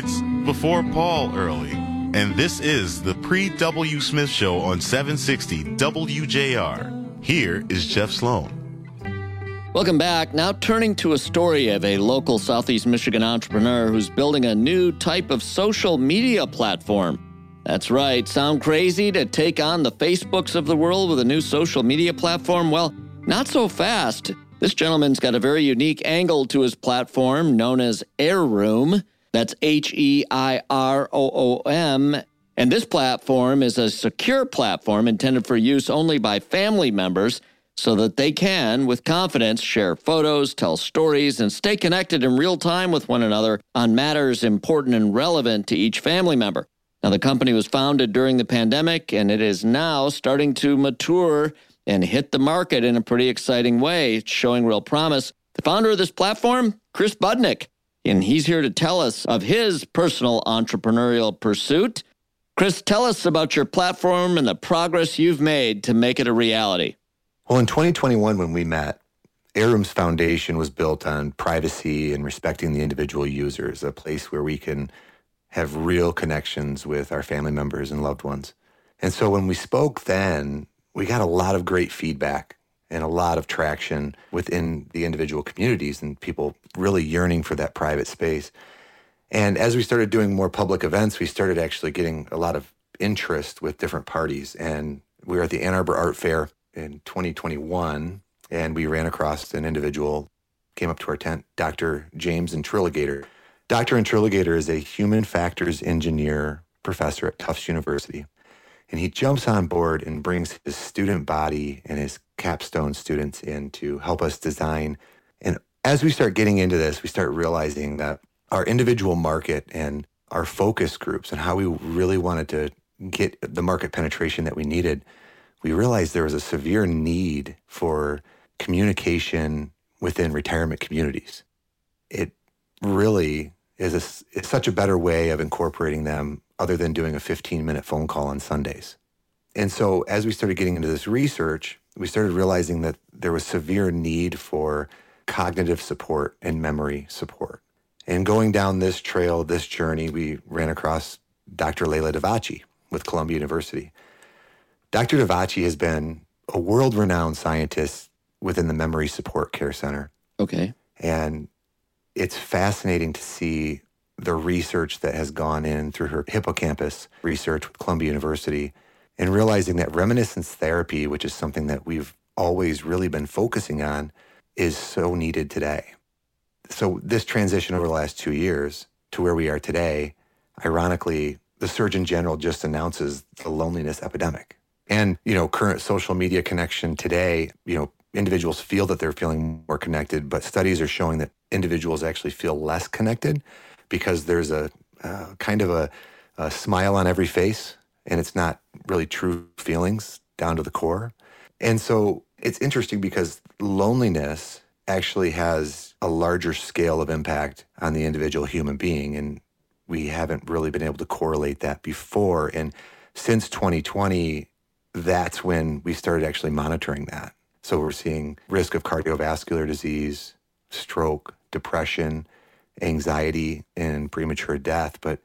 It's before Paul early, and this is the pre W. Smith Show on 760 WJR. Here is Jeff Sloan. Welcome back. Now turning to a story of a local Southeast Michigan entrepreneur who's building a new type of social media platform. That's right. Sound crazy to take on the Facebooks of the world with a new social media platform? Well, not so fast. This gentleman's got a very unique angle to his platform known as Heiroom. That's H E I R O O M. And this platform is a secure platform intended for use only by family members so that they can, with confidence, share photos, tell stories, and stay connected in real time with one another on matters important and relevant to each family member. Now, the company was founded during the pandemic and it is now starting to mature and hit the market in a pretty exciting way. Showing real promise. The founder of this platform, Chris Budnik, and he's here to tell us of his personal entrepreneurial pursuit. Chris, tell us about your platform and the progress you've made to make it a reality. Well, in 2021, when we met, Heiroom's foundation was built on privacy and respecting the individual users, a place where we can have real connections with our family members and loved ones. And so when we spoke then, we got a lot of great feedback and a lot of traction within the individual communities and people really yearning for that private space. And as we started doing more public events, we started actually getting a lot of interest with different parties. And we were at the Ann Arbor Art Fair in 2021, and we ran across an individual, came up to our tent, Dr. James Intriligator. Dr. Intriligator is a human factors engineer professor at Tufts University. And he jumps on board and brings his student body and his capstone students in to help us design. And as we start getting into this, we start realizing that our individual market and our focus groups and how we really wanted to get the market penetration that we needed we realized there was a severe need for communication within retirement communities. It really is a, it's such a better way of incorporating them other than doing a 15 minute phone call on Sundays. And so as we started getting into this research, we started realizing that there was severe need for cognitive support and memory support. And going down this trail, this journey, we ran across Dr. Leila Davachi with Columbia University. Dr. Davachi has been a world renowned scientist within the Memory Support Care Center. Okay. And it's fascinating to see the research that has gone in through her hippocampus research with Columbia University and realizing that reminiscence therapy, which is something that we've always really been focusing on, is so needed today. So, this transition over the last two years to where we are today, ironically, the Surgeon General just announces the loneliness epidemic and you know current social media connection today you know individuals feel that they're feeling more connected but studies are showing that individuals actually feel less connected because there's a uh, kind of a, a smile on every face and it's not really true feelings down to the core and so it's interesting because loneliness actually has a larger scale of impact on the individual human being and we haven't really been able to correlate that before and since 2020 that's when we started actually monitoring that. So we're seeing risk of cardiovascular disease, stroke, depression, anxiety, and premature death. But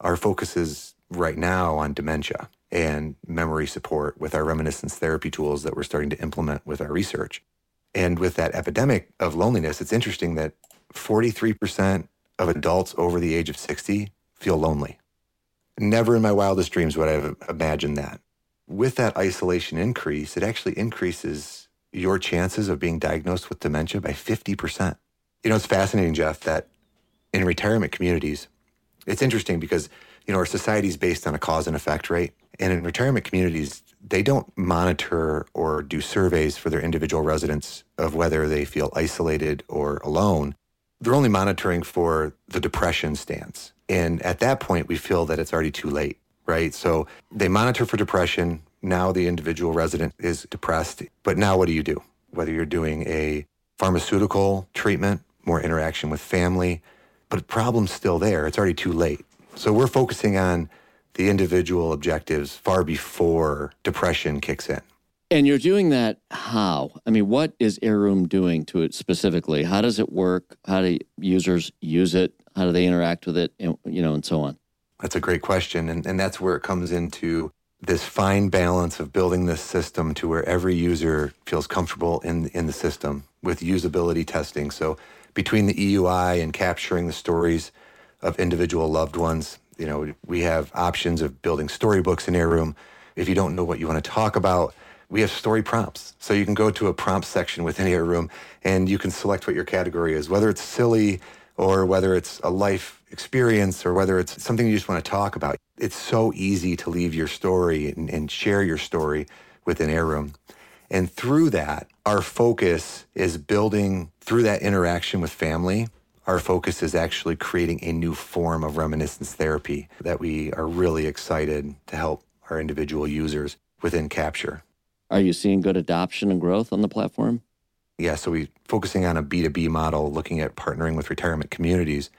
our focus is right now on dementia and memory support with our reminiscence therapy tools that we're starting to implement with our research. And with that epidemic of loneliness, it's interesting that 43% of adults over the age of 60 feel lonely. Never in my wildest dreams would I have imagined that with that isolation increase, it actually increases your chances of being diagnosed with dementia by 50%. You know, it's fascinating, Jeff, that in retirement communities, it's interesting because, you know, our society is based on a cause and effect, right? And in retirement communities, they don't monitor or do surveys for their individual residents of whether they feel isolated or alone. They're only monitoring for the depression stance. And at that point, we feel that it's already too late right? So they monitor for depression. Now the individual resident is depressed. But now what do you do? Whether you're doing a pharmaceutical treatment, more interaction with family, but the problem's still there. It's already too late. So we're focusing on the individual objectives far before depression kicks in. And you're doing that how? I mean, what is Heiroom doing to it specifically? How does it work? How do users use it? How do they interact with it? And, you know, and so on. That's a great question. And, and that's where it comes into this fine balance of building this system to where every user feels comfortable in, in the system with usability testing. So between the EUI and capturing the stories of individual loved ones, you know, we have options of building storybooks in Heiroom. If you don't know what you want to talk about, we have story prompts. So you can go to a prompt section within Heiroom and you can select what your category is, whether it's silly or whether it's a life experience or whether it's something you just want to talk about. It's so easy to leave your story and, and share your story within Heiroom. And through that, our focus is building through that interaction with family. Our focus is actually creating a new form of reminiscence therapy that we are really excited to help our individual users within Capture. Are you seeing good adoption and growth on the platform? Yeah, so we're focusing on a B2B model, looking at partnering with retirement communities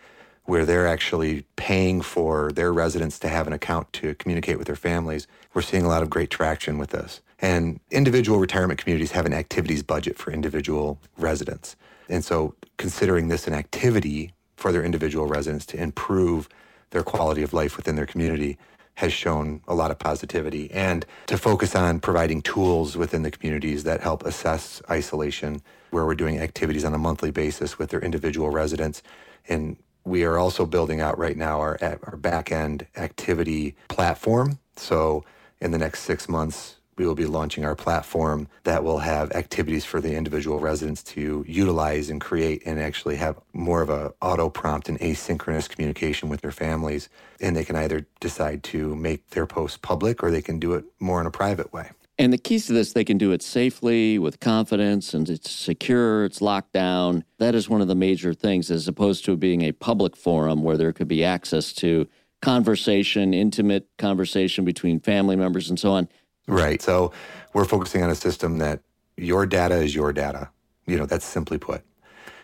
where they're actually paying for their residents to have an account to communicate with their families. We're seeing a lot of great traction with this. And individual retirement communities have an activities budget for individual residents. And so considering this an activity for their individual residents to improve their quality of life within their community has shown a lot of positivity and to focus on providing tools within the communities that help assess isolation where we're doing activities on a monthly basis with their individual residents and we are also building out right now our our back end activity platform. So in the next 6 months we will be launching our platform that will have activities for the individual residents to utilize and create and actually have more of a auto prompt and asynchronous communication with their families. And they can either decide to make their posts public or they can do it more in a private way and the keys to this they can do it safely with confidence and it's secure it's locked down that is one of the major things as opposed to being a public forum where there could be access to conversation intimate conversation between family members and so on Right. So we're focusing on a system that your data is your data. You know, that's simply put.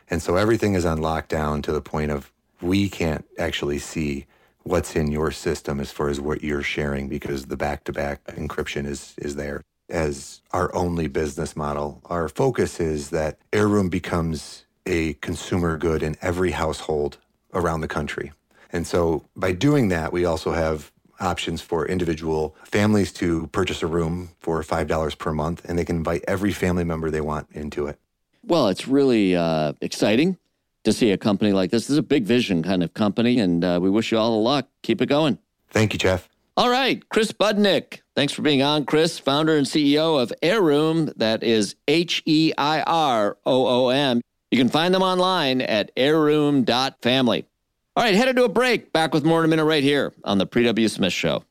And so everything is on lockdown to the point of we can't actually see what's in your system as far as what you're sharing because the back-to-back encryption is is there as our only business model. Our focus is that Heiroom becomes a consumer good in every household around the country. And so by doing that, we also have options for individual families to purchase a room for $5 per month, and they can invite every family member they want into it. Well, it's really uh, exciting to see a company like this. This is a big vision kind of company, and uh, we wish you all the luck. Keep it going. Thank you, Jeff. All right, Chris Budnik. Thanks for being on, Chris, founder and CEO of Heiroom. That is H E I R O O M. You can find them online at heiroom.family. All right, headed to a break. Back with more in a minute right here on the Pre W. Smith Show.